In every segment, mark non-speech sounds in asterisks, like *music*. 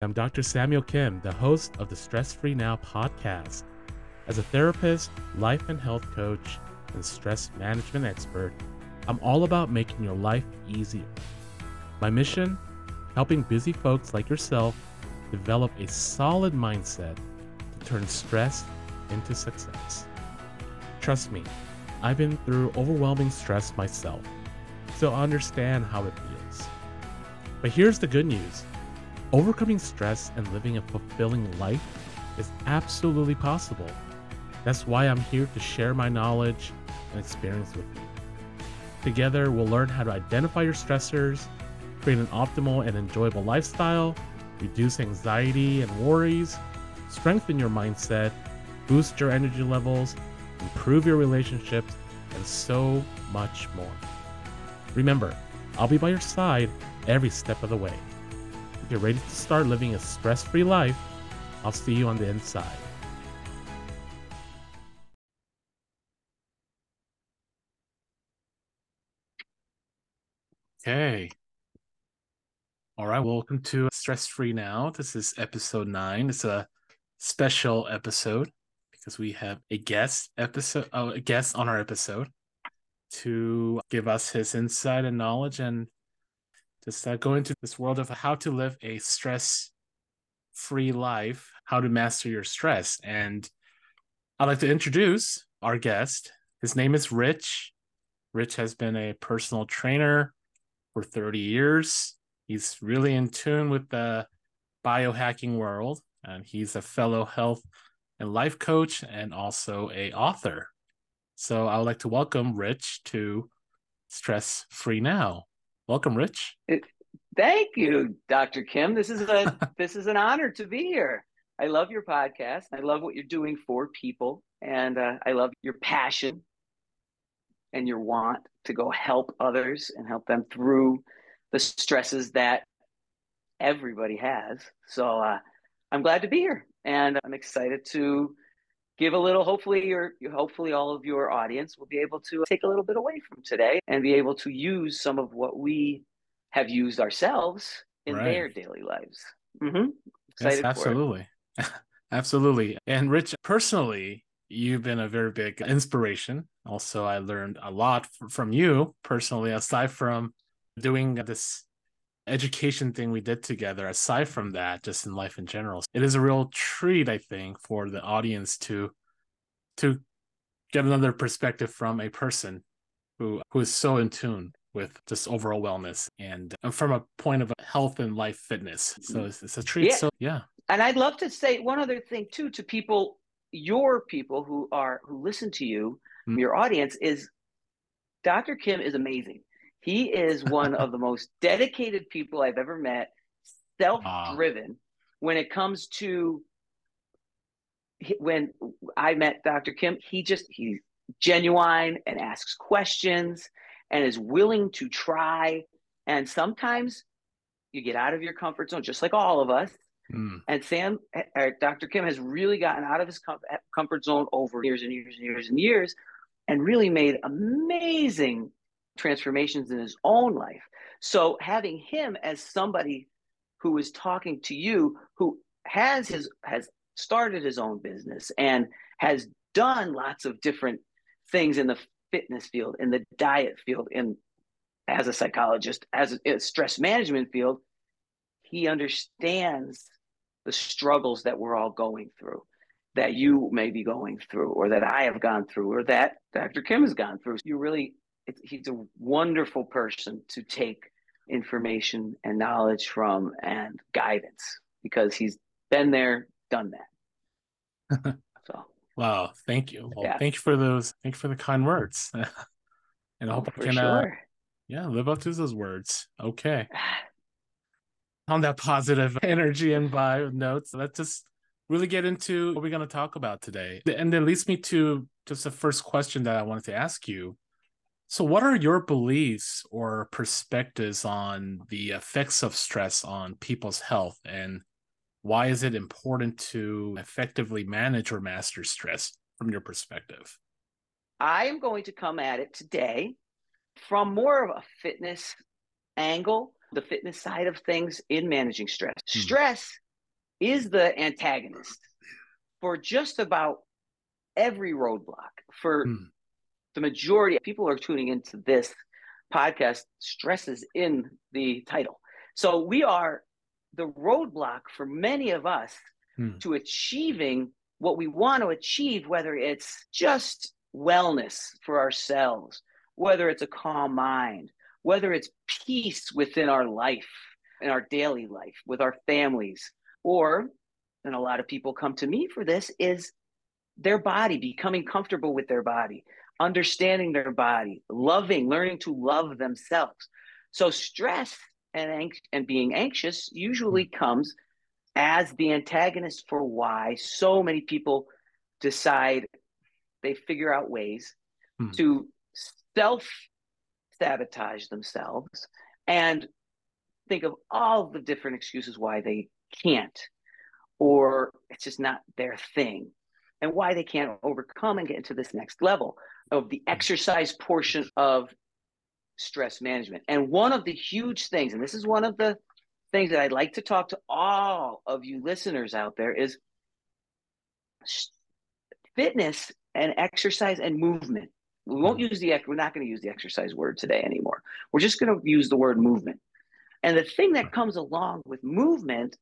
I'm Dr. Samuel Kim, the host of the Stress Free Now podcast. As a therapist, life and health coach, and stress management expert, I'm all about making your life easier. My mission? Helping busy folks like yourself develop a solid mindset to turn stress into success. Trust me, I've been through overwhelming stress myself, so I understand how it feels. But here's the good news overcoming stress and living a fulfilling life is absolutely possible. That's why I'm here to share my knowledge and experience with you. Together, we'll learn how to identify your stressors, create an optimal and enjoyable lifestyle, reduce anxiety and worries, strengthen your mindset, boost your energy levels, improve your relationships, and so much more. Remember, I'll be by your side every step of the way. You're ready to start living a stress free life, I'll see you on the inside. Okay. All right. Welcome to Stress Free Now. This is episode nine. It's a special episode because we have a guest episode, oh, a guest on our episode to give us his insight and knowledge and just uh, go into this world of how to live a stress free life, how to master your stress. And I'd like to introduce our guest. His name is Rich. Rich has been a personal trainer for 30 years. He's really in tune with the biohacking world, and he's a fellow health and life coach and also a author. So I would like to welcome Rich to Stress Free Now. Welcome, Rich. Thank you, Dr. Kim. This is a *laughs* this is an honor to be here. I love your podcast. I love what you're doing for people, and uh, I love your passion and your want to go help others and help them through the stresses that everybody has. So uh, I'm glad to be here, and I'm excited to give a little. Hopefully, your hopefully all of your audience will be able to take a little bit away from today and be able to use some of what we have used ourselves in right. their daily lives. Mm-hmm. Excited yes, absolutely, *laughs* absolutely. And Rich, personally, you've been a very big inspiration. Also, I learned a lot from you personally, aside from doing this education thing we did together aside from that just in life in general it is a real treat i think for the audience to to get another perspective from a person who who is so in tune with just overall wellness and from a point of health and life fitness. So it's, it's a treat. Yeah. so yeah. And i'd love to say one other thing too to people your people who are who listen to you mm-hmm. your audience is dr kim is amazing he is one of the most dedicated people I've ever met, self driven when it comes to when I met Dr. Kim, he just he's genuine and asks questions and is willing to try. And sometimes you get out of your comfort zone, just like all of us. Mm. And Sam, eh, eh, or Dr. Kim, has really gotten out of his com- eh, comfort zone over years and years and years and years, and really made amazing transformations in his own life. So having him as somebody who is talking to you, who has his has started his own business and has done lots of different things in the fitness field, in the diet field, in as a psychologist, as a stress management field, he understands the struggles that we're all going through, that you may be going through, or that I have gone through, or that Dr. Kim has gone through. You really he's a wonderful person to take information and knowledge from and guidance because he's been there, done that. *laughs* so wow, thank you. Well, yeah. thank you for those. Thank you for the kind words. *laughs* and I hope oh, I can, uh, sure. uh, yeah, live up to those words. Okay. *sighs* On that positive *laughs* energy and vibe notes, let's just really get into what we're going to talk about today. And it leads me to just the first question that I wanted to ask you so, what are your beliefs or perspectives on the effects of stress on people's health, and why is it important to effectively manage or master stress from your perspective? I am going to come at it today from more of a fitness angle, the fitness side of things in managing stress. Hmm. Stress is the antagonist for just about every roadblock. For hmm. The majority of people are tuning into this podcast, stresses in the title. So we are the roadblock for many of us hmm. to achieving what we want to achieve, whether it's just wellness for ourselves, whether it's a calm mind, whether it's peace within our life, in our daily life, with our families, or, and a lot of people come to me for this, is their body, becoming comfortable with their body, understanding their body, loving, learning to love themselves. So stress and ang- and being anxious usually comes as the antagonist for why so many people decide they figure out ways hmm. to self sabotage themselves and think of all the different excuses why they can't or it's just not their thing and why they can't overcome and get into this next level of the mm. exercise portion of stress management. And one of the huge things, and this is one of the things that I'd like to talk to all of you listeners out there, is fitness and exercise and movement. We won't mm. use the we're not going to use the exercise word today anymore. We're just going to use the word movement. And the thing that comes along with movement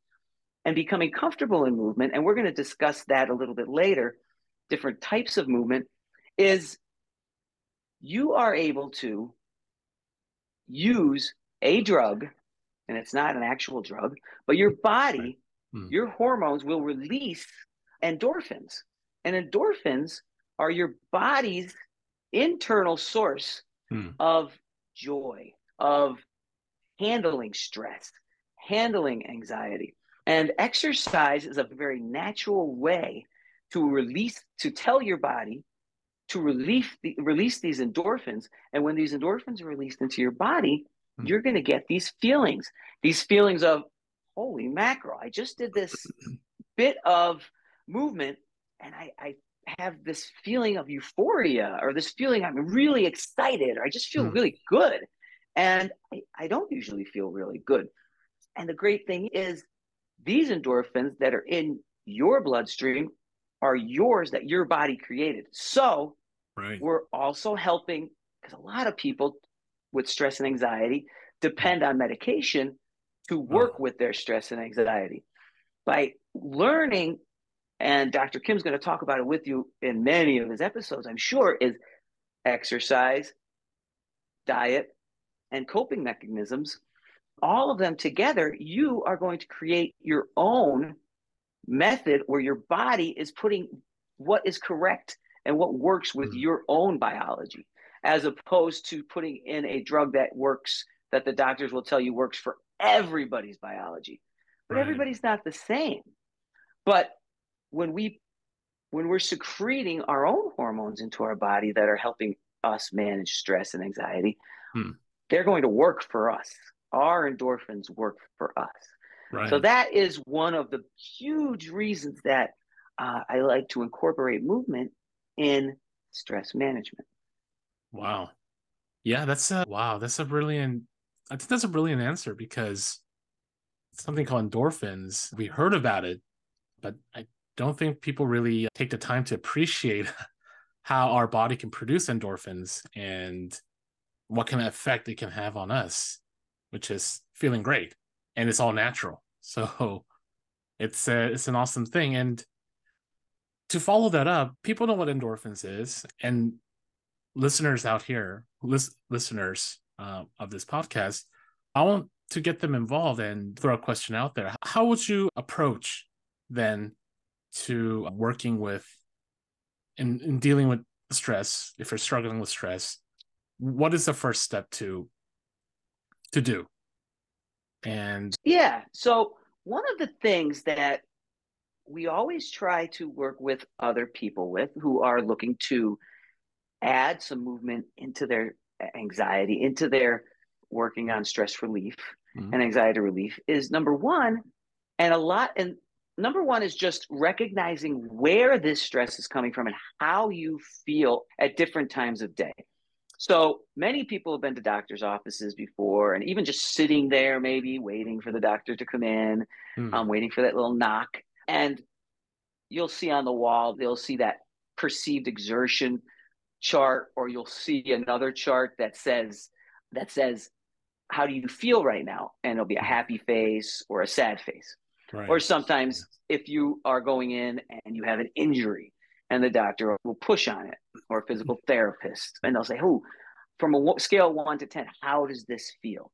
and becoming comfortable in movement, and we're going to discuss that a little bit later, different types of movement, is you are able to use a drug, and it's not an actual drug, but your body, hmm. your hormones will release endorphins. And endorphins are your body's internal source hmm. of joy, of handling stress, handling anxiety. And exercise is a very natural way to release, to tell your body to release the, release these endorphins. And when these endorphins are released into your body, mm-hmm. you're going to get these feelings, these feelings of, holy mackerel, I just did this *clears throat* bit of movement and I, I have this feeling of euphoria or this feeling I'm really excited or I just feel mm-hmm. really good. And I, I don't usually feel really good. And the great thing is, these endorphins that are in your bloodstream are yours that your body created. So right. we're also helping because a lot of people with stress and anxiety depend on medication to work oh. with their stress and anxiety. By learning, and Dr. Kim's going to talk about it with you in many of his episodes, I'm sure, is exercise, diet, and coping mechanisms. All of them together, you are going to create your own method where your body is putting what is correct and what works with mm-hmm. your own biology, as opposed to putting in a drug that works that the doctors will tell you works for everybody's biology. But right. everybody's not the same. But when we when we're secreting our own hormones into our body that are helping us manage stress and anxiety, hmm. they're going to work for us. Our endorphins work for us. Right. So that is one of the huge reasons that uh, I like to incorporate movement in stress management. Wow. Yeah, that's a wow. That's a brilliant. I think that's a brilliant answer because something called endorphins. We heard about it, but I don't think people really take the time to appreciate *laughs* how our body can produce endorphins and what kind of effect it can have on us, which is feeling great and it's all natural. *laughs* So it's a, it's an awesome thing. And to follow that up, people know what endorphins is, and listeners out here, lis- listeners uh, of this podcast, I want to get them involved and throw a question out there. How would you approach then to working with in, in dealing with stress if you're struggling with stress? What is the first step to to do? And yeah, so one of the things that we always try to work with other people with who are looking to add some movement into their anxiety, into their working on stress relief mm-hmm. and anxiety relief is number one, and a lot, and number one is just recognizing where this stress is coming from and how you feel at different times of day. So many people have been to doctor's offices before, and even just sitting there, maybe waiting for the doctor to come in, mm. um, waiting for that little knock. And you'll see on the wall, they'll see that perceived exertion chart, or you'll see another chart that says that says, "How do you feel right now?" And it'll be a hmm. happy face or a sad face. Right. Or sometimes, if you are going in and you have an injury, and the doctor will push on it, or a physical therapist, and they'll say, "Who, from a scale one to ten, how does this feel?"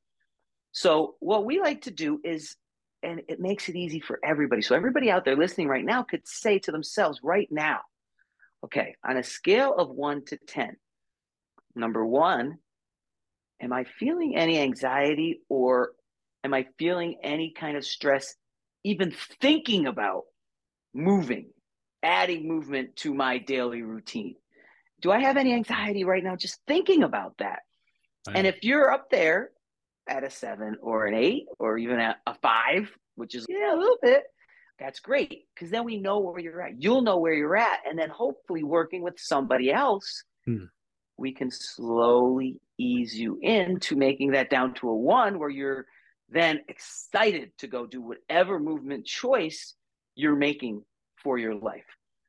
So, what we like to do is, and it makes it easy for everybody. So, everybody out there listening right now could say to themselves right now, "Okay, on a scale of one to ten, number one, am I feeling any anxiety or am I feeling any kind of stress, even thinking about moving?" Adding movement to my daily routine? Do I have any anxiety right now just thinking about that? And if you're up there at a seven or an eight or even a, a five, which is yeah, a little bit, that's great because then we know where you're at. You'll know where you're at. And then hopefully working with somebody else, hmm. we can slowly ease you into making that down to a one where you're then excited to go do whatever movement choice you're making for your life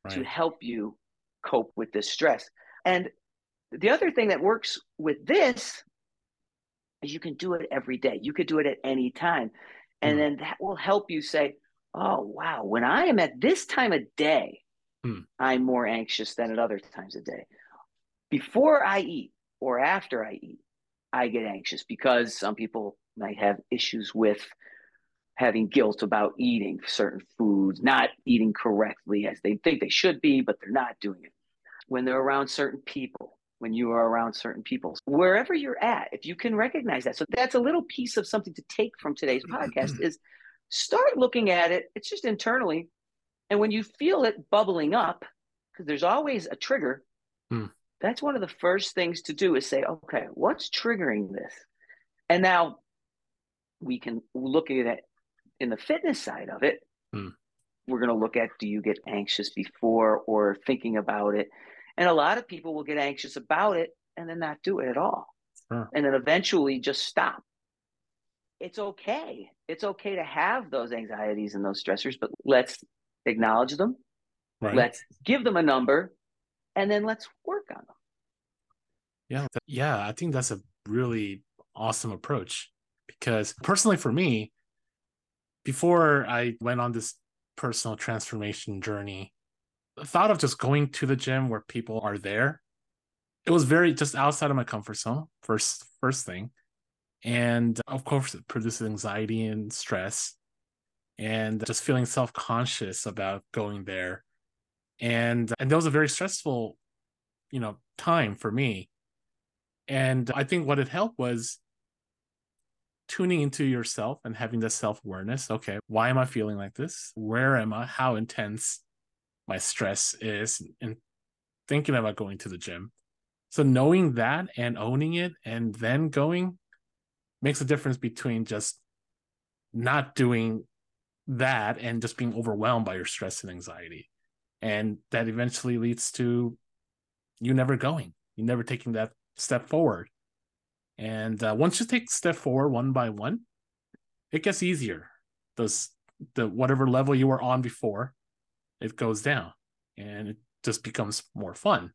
right. to help you cope with this stress. And the other thing that works with this is you can do it every day. You could do it at any time. And mm. then that will help you say, oh, wow, when I am at this time of day, mm. I'm more anxious than at other times of day. Before I eat or after I eat, I get anxious because some people might have issues with having guilt about eating certain foods, not eating correctly as they think they should be, but they're not doing it. When they're around certain people, when you are around certain people, wherever you're at, if you can recognize that. So that's a little piece of something to take from today's podcast is start looking at it. It's just internally. And when you feel it bubbling up, because there's always a trigger, hmm. that's one of the first things to do is say, okay, what's triggering this? And now we can look at it in the fitness side of it, hmm. we're going to look at do you get anxious before or thinking about it? And a lot of people will get anxious about it and then not do it at all. And then eventually just stop. It's okay. It's okay to have those anxieties and those stressors, but let's acknowledge them. Right. Let's give them a number and then let's work on them. Yeah. Yeah. I think that's a really awesome approach because personally for me, before I went on this personal transformation journey, the thought of just going to the gym where people are there, it was very just outside of my comfort zone. First, first thing, and of course, it produces anxiety and stress, and just feeling self conscious about going there, and and that was a very stressful, you know, time for me. And I think what it helped was tuning into yourself and having the self awareness. Okay, why am I feeling like this? Where am I? How intense my stress is, and thinking about going to the gym. So knowing that and owning it and then going makes a difference between just not doing that and just being overwhelmed by your stress and anxiety. And that eventually leads to you never going, you never taking that step forward. And uh, once you take step four one by one, it gets easier. Those the whatever level you were on before, it goes down, and it just becomes more fun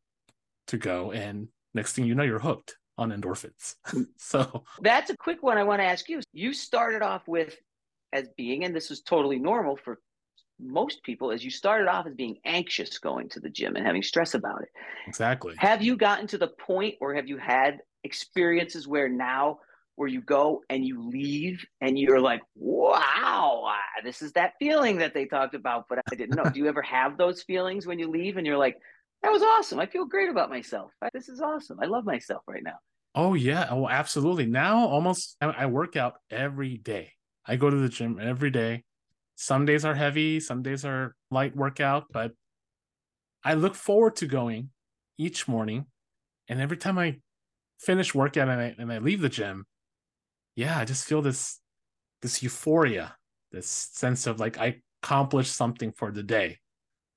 to go. And next thing you know, you're hooked on endorphins. *laughs* so that's a quick one I want to ask you. You started off with as being, and this was totally normal for most people, as you started off as being anxious going to the gym and having stress about it. Exactly. Have you gotten to the point, or have you had experiences where now where you go and you leave and you're like, wow, this is that feeling that they talked about, but I didn't know. Do you ever have those feelings when you leave and you're like, that was awesome. I feel great about myself. This is awesome. I love myself right now. Oh yeah. Oh, absolutely. Now almost I work out every day. I go to the gym every day. Some days are heavy, some days are light workout, but I look forward to going each morning. And every time I finish workout and I, and I leave the gym, yeah, I just feel this this euphoria, this sense of like I accomplished something for the day.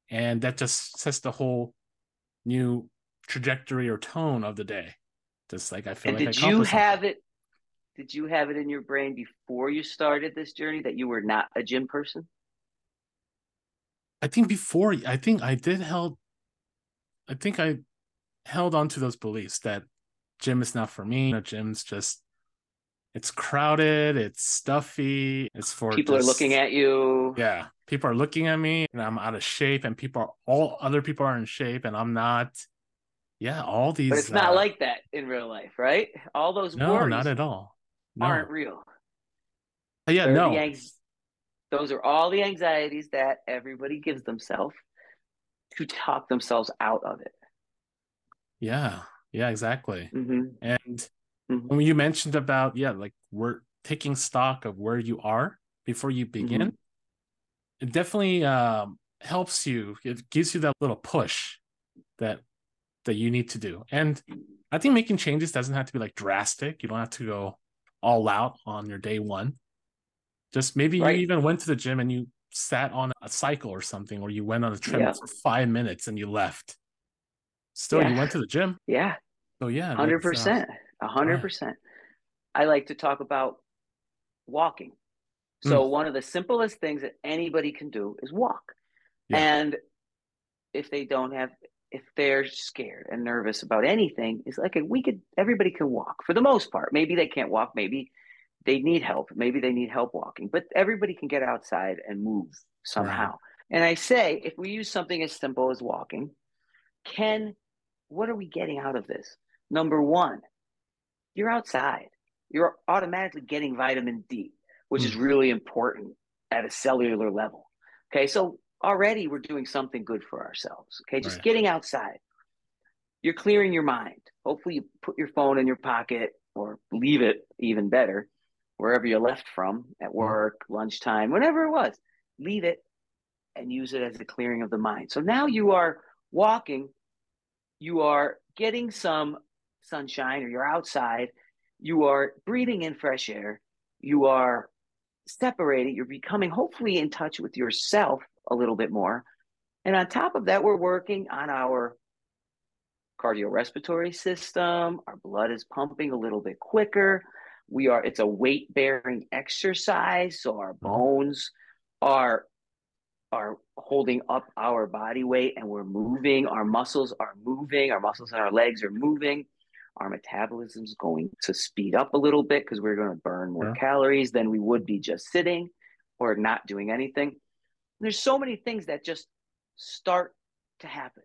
And that just sets the whole new trajectory or tone of the day. just like I feel and like did I you have something. it did you have it in your brain before you started this journey that you were not a gym person I think before I think I did held I think I held on to those beliefs that gym is not for me. You know, gym's just it's crowded, it's stuffy, it's for people are looking at you yeah, people are looking at me and I'm out of shape and people are all other people are in shape and I'm not. Yeah, all these but it's not uh, like that in real life right all those no, not at all. No. aren't real yeah, They're no. anx- those are all the anxieties that everybody gives themselves to talk themselves out of it Yeah, yeah, exactly. hmm And Mhm. when you mentioned about yeah, like we're taking stock of where you are before you begin, Mm-hmm. it definitely um, helps you. It gives you that little push that that you need to do. And I think making changes doesn't have to be like drastic. You don't have to go all out on your day one. Just maybe Right. you even went to the gym and you sat on a cycle or something, or you went on a treadmill Yeah. for five minutes and you left. Still, you went to the gym. yeah So yeah, Hundred uh, percent, hundred percent. I like to talk about walking. So one of the simplest things that anybody can do is walk. Yeah. And if they don't have, if they're scared and nervous about anything, it's like we could. Everybody can walk for the most part. Maybe they can't walk. Maybe they need help. Maybe they need help walking. But everybody can get outside and move somehow. And I say, if we use something as simple as walking, can what are we getting out of this? Number one, you're outside. You're automatically getting vitamin D, which is hmm. really important at a cellular level. Okay, so already we're doing something good for ourselves. Okay, just Right. getting outside. You're clearing your mind. Hopefully, you put your phone in your pocket or leave it even better wherever you left from at hmm. work, lunchtime, whenever it was. Leave it and use it as a clearing of the mind. So now you are walking, you are getting some sunshine or you're outside, you are breathing in fresh air, you are separating, you're becoming hopefully in touch with yourself a little bit more. And on top of that, we're working on our cardiorespiratory system. Our blood is pumping a little bit quicker. We are, it's a weight bearing exercise. So our mm-hmm. bones are are holding up our body weight and we're moving our muscles are moving our muscles and our legs are moving our metabolism's going to speed up a little bit because we're going to burn more Sure. calories than we would be just sitting or not doing anything there's so many things that just start to happen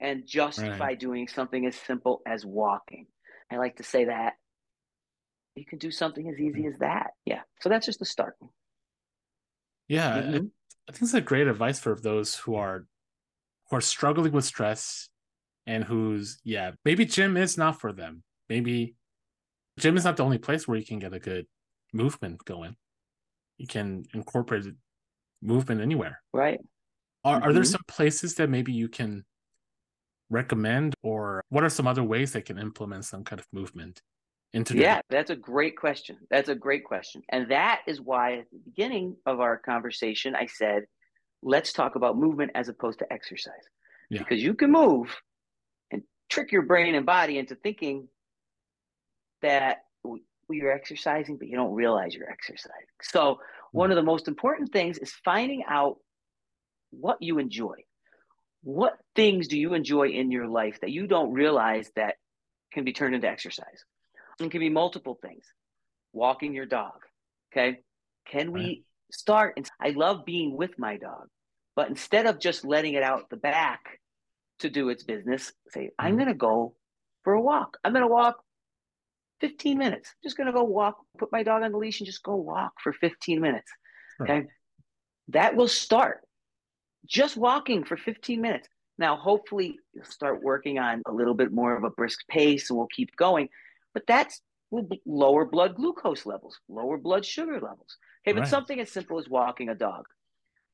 and just Right. by doing something as simple as walking i like to say that you can do something as easy as that yeah so that's just the start Yeah, I- Mhm. I think it's a great advice for those who are who are struggling with stress and who's yeah, maybe gym is not for them. Maybe gym is not the only place where you can get a good movement going. You can incorporate movement anywhere. right Are are there Mhm. some places that maybe you can recommend or what are some other ways they can implement some kind of movement into Yeah, that's a great question. That's a great question. And that is why at the beginning of our conversation, I said, let's talk about movement as opposed to exercise. Yeah. Because you can move trick your brain and body into thinking that you're exercising, but you don't realize you're exercising. So, one of the most important things is finding out what you enjoy. What things do you enjoy in your life that you don't realize that can be turned into exercise? It can be multiple things. Walking your dog. Okay. Can we start? And I love being with my dog, but instead of just letting it out the back to do its business, say, I'm Mhm. going to go for a walk. I'm going to walk 15 minutes. Just going to go walk, put my dog on the leash and just go walk for 15 minutes. Sure. Okay. That will start just walking for 15 minutes. Now, hopefully, you'll start working on a little bit more of a brisk pace and we'll keep going. But that's will lower blood glucose levels, lower blood sugar levels. Okay, but Right. something as simple as walking a dog.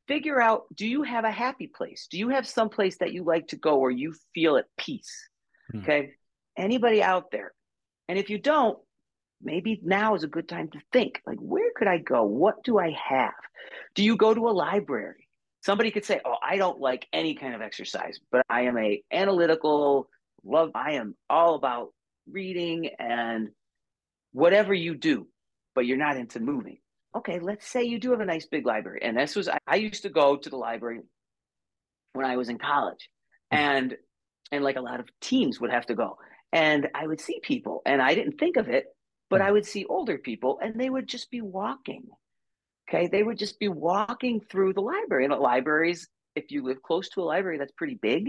Figure out do you have a happy place? Do you have some place that you like to go where you feel at peace? Hmm. Okay. Anybody out there? And if you don't, maybe now is a good time to think like, where could I go? What do I have? Do you go to a library? Somebody could say, "Oh, I don't like any kind of exercise, but I am a analytical love. I am all about reading and whatever you do, but you're not into moving. Okay, let's say you do have a nice big library. And this was, I, I used to go to the library when I was in college. Hmm. And and like a lot of teams would have to go. And I would see people, and I didn't think of it, but hmm. I would see older people, and they would just be walking. Okay, they would just be walking through the library. And libraries, if you live close to a library, that's pretty big.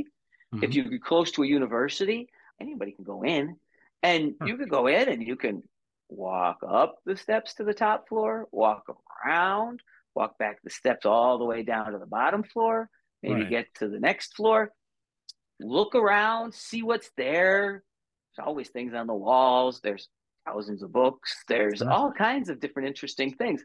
Mm-hmm. If you are close to a university, anybody can go in, and you could go in and you can walk up the steps to the top floor, walk around, walk back the steps all the way down to the bottom floor, maybe right. get to the next floor, look around, see what's there. There's always things on the walls. There's thousands of books. There's all kinds of different interesting things.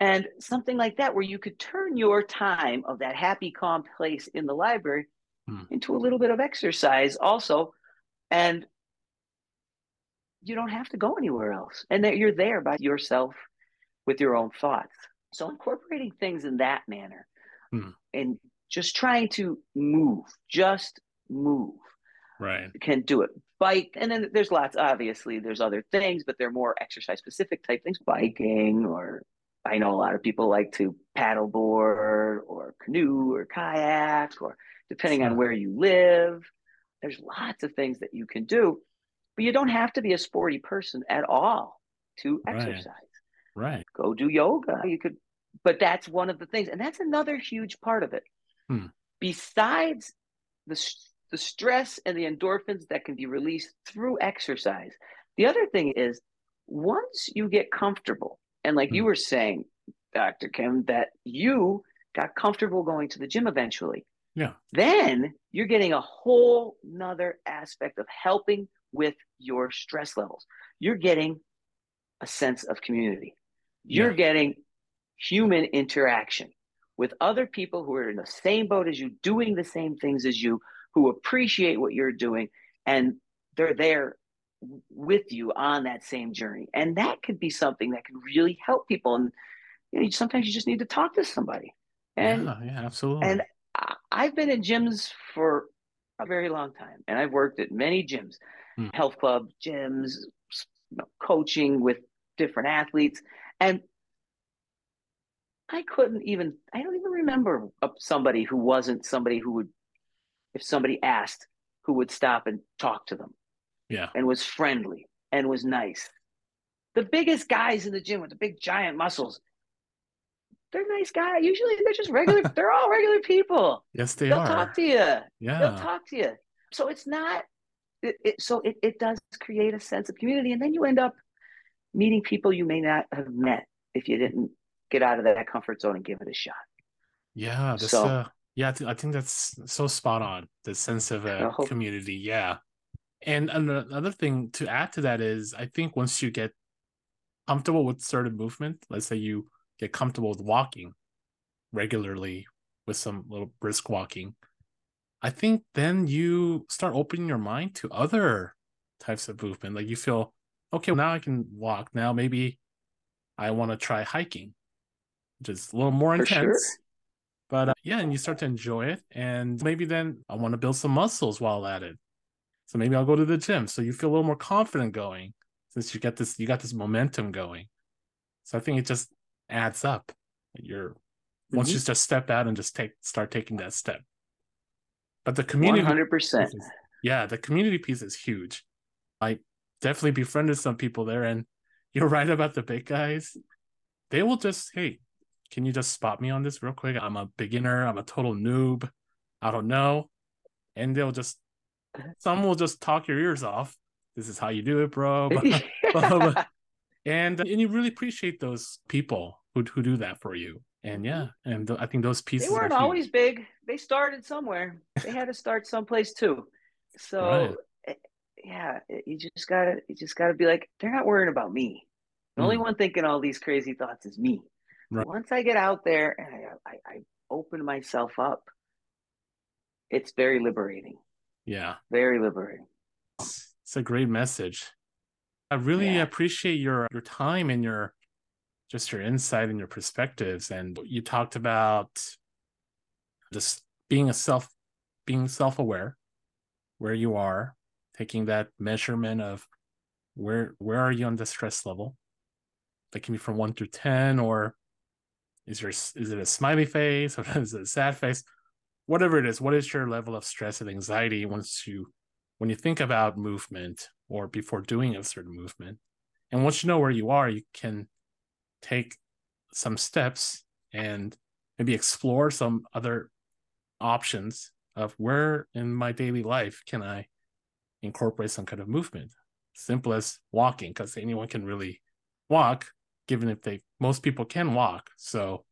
And something like that, where you could turn your time of that happy, calm place in the library hmm. into a little bit of exercise also. And you don't have to go anywhere else. And that you're there by yourself with your own thoughts. So incorporating things in that manner hmm. and just trying to move, just move. Right. Can do it. Bike. And then there's lots, obviously, there's other things, but they're more exercise specific type things, biking, or I know a lot of people like to paddleboard or canoe or kayak, or depending on where you live. There's lots of things that you can do, but you don't have to be a sporty person at all to exercise. Right. right. Go do yoga. You could, but that's one of the things. And that's another huge part of it. Hmm. Besides the, the stress and the endorphins that can be released through exercise. The other thing is, once you get comfortable, and like mm. you hmm. were saying, Dr. Kim, that you got comfortable going to the gym eventually. Yeah. Then you're getting a whole nother aspect of helping with your stress levels. You're getting a sense of community. You're yeah. getting human interaction with other people who are in the same boat as you, doing the same things as you, who appreciate what you're doing, and they're there with you on that same journey. And that could be something that can really help people. And you know, sometimes you just need to talk to somebody. And yeah, yeah absolutely. And I've been in gyms for a very long time, and I've worked at many gyms, hmm. health club gyms, coaching with different athletes, and I couldn't even, I don't even remember somebody who wasn't somebody who would, if somebody asked, who would stop and talk to them. Yeah. And was friendly and was nice. The biggest guys in the gym with the big giant muscles, they're nice guys. Usually they're just regular, *laughs* they're all regular people. Yes, they They'll are. They'll talk to you. Yeah. They'll talk to you. So it's not, it, it, so it, it does create a sense of community. And then you end up meeting people you may not have met if you didn't get out of that comfort zone and give it a shot. Yeah, that's so, uh, yeah, I, th- I, think that's so spot on. The sense of a community, yeah. And another thing to add to that is, I think once you get comfortable with certain movement, let's say you get comfortable with walking regularly with some little brisk walking, I think then you start opening your mind to other types of movement. Like you feel, okay, now I can walk. Now maybe I want to try hiking which is a little more intense. Sure. But uh, yeah, and you start to enjoy it, and maybe then I want to build some muscles while at it. So maybe I'll go to the gym. So you feel a little more confident going since you get this, you got this momentum going. So I think it just adds up. You're mm-hmm. once you just step out and just take start taking that step. But the community, one hundred percent, yeah, the community piece is huge. I definitely befriended some people there, and you're right about the big guys. They will just hey, can you just spot me on this real quick? I'm a beginner. I'm a total noob. I don't know. And they'll just, some will just talk your ears off. This is how you do it, bro. *laughs* *laughs* and uh, and you really appreciate those people who who do that for you. And yeah, and th- I think those pieces they weren't always big. They started somewhere. They had to start someplace too. So right. Eh, yeah, you just gotta you just gotta be like, they're not worrying about me. The mm. only one thinking all these crazy thoughts is me. Right. Once I get out there and I, I, I open myself up, it's very liberating. Yeah. Very liberating. It's a great message. I really yeah. appreciate your your time and your just your insight and your perspectives. And you talked about just being a self being self-aware where you are taking that measurement of where where are you on the stress level? That can be from 1 through 10 or is there is it a smiley face? *laughs* Or is it a sad face? Whatever it is what is your level of stress and anxiety once you when you think about movement or before doing a certain movement? And once you know where you are you can take some steps and maybe explore some other options of where in my daily life can i incorporate some kind of movement? Simple as walking because anyone can really walk given if they most people can walk so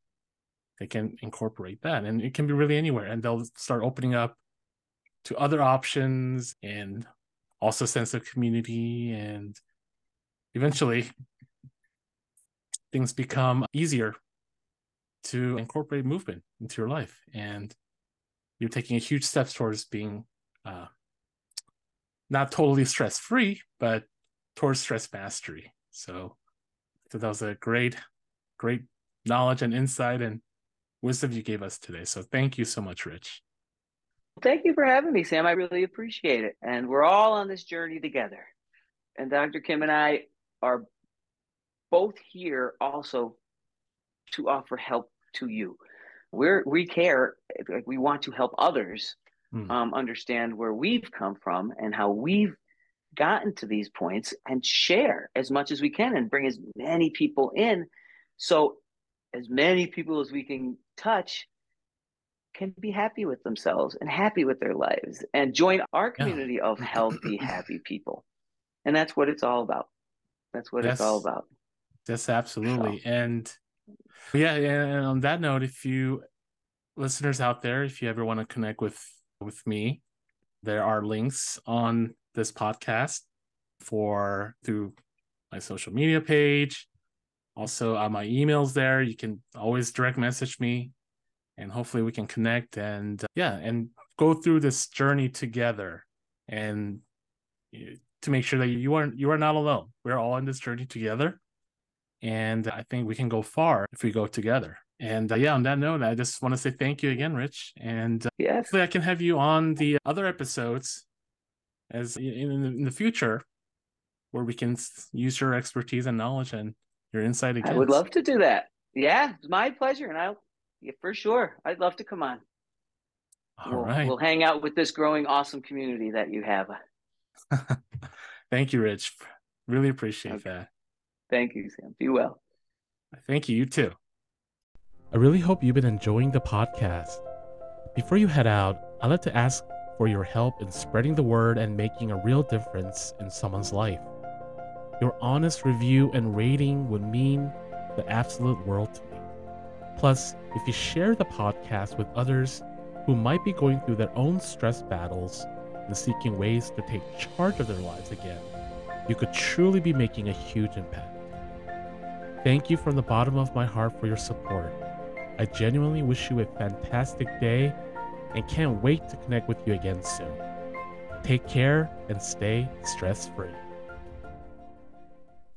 they can incorporate that and it can be really anywhere and they'll start opening up to other options and also sense of community and eventually things become easier to incorporate movement into your life. And you're taking a huge steps towards being uh, not totally stress free but towards stress mastery. So, so that was a great great knowledge and insight and wisdom you gave us today. So thank you so much rich. Thank you for having me sam. I really appreciate it. And we're all on this journey together. And dr kim and i are both here also to offer help to you. We're we care, like we want to help others mm. um, understand where we've come from and how we've gotten to these points, and share as much as we can and bring as many people in, so as many people as we can touch can be happy with themselves and happy with their lives and join our community yeah. of healthy, *clears throat* happy people. And that's what it's all about. That's what it's all about. Yes, absolutely. So. And yeah, and on that note, if you listeners out there, if you ever want to connect with with me, there are links on this podcast for through my social media page. Also, on my emails there, you can always direct message me, and hopefully we can connect and uh, yeah, and go through this journey together, and to make sure that you are you are not alone. We're all in this journey together, and I think we can go far if we go together. And uh, yeah, on that note, I just want to say thank you again, Rich. And uh, yes. hopefully I can have you on the other episodes as in, in the future where we can use your expertise and knowledge and your insight again. I would love to do that. Yeah, it's my pleasure. And I'll, yeah, for sure. I'd love to come on. All we'll, right. we'll hang out with this growing awesome community that you have. *laughs* Thank you, Rich. Really appreciate okay. that. Thank you, Sam. Be well. Thank you. You too. I really hope you've been enjoying the podcast. Before you head out, I'd like to ask for your help in spreading the word and making a real difference in someone's life. Your honest review and rating would mean the absolute world to me. Plus, if you share the podcast with others who might be going through their own stress battles and seeking ways to take charge of their lives again, you could truly be making a huge impact. Thank you from the bottom of my heart for your support. I genuinely wish you a fantastic day and can't wait to connect with you again soon. Take care and stay stress free.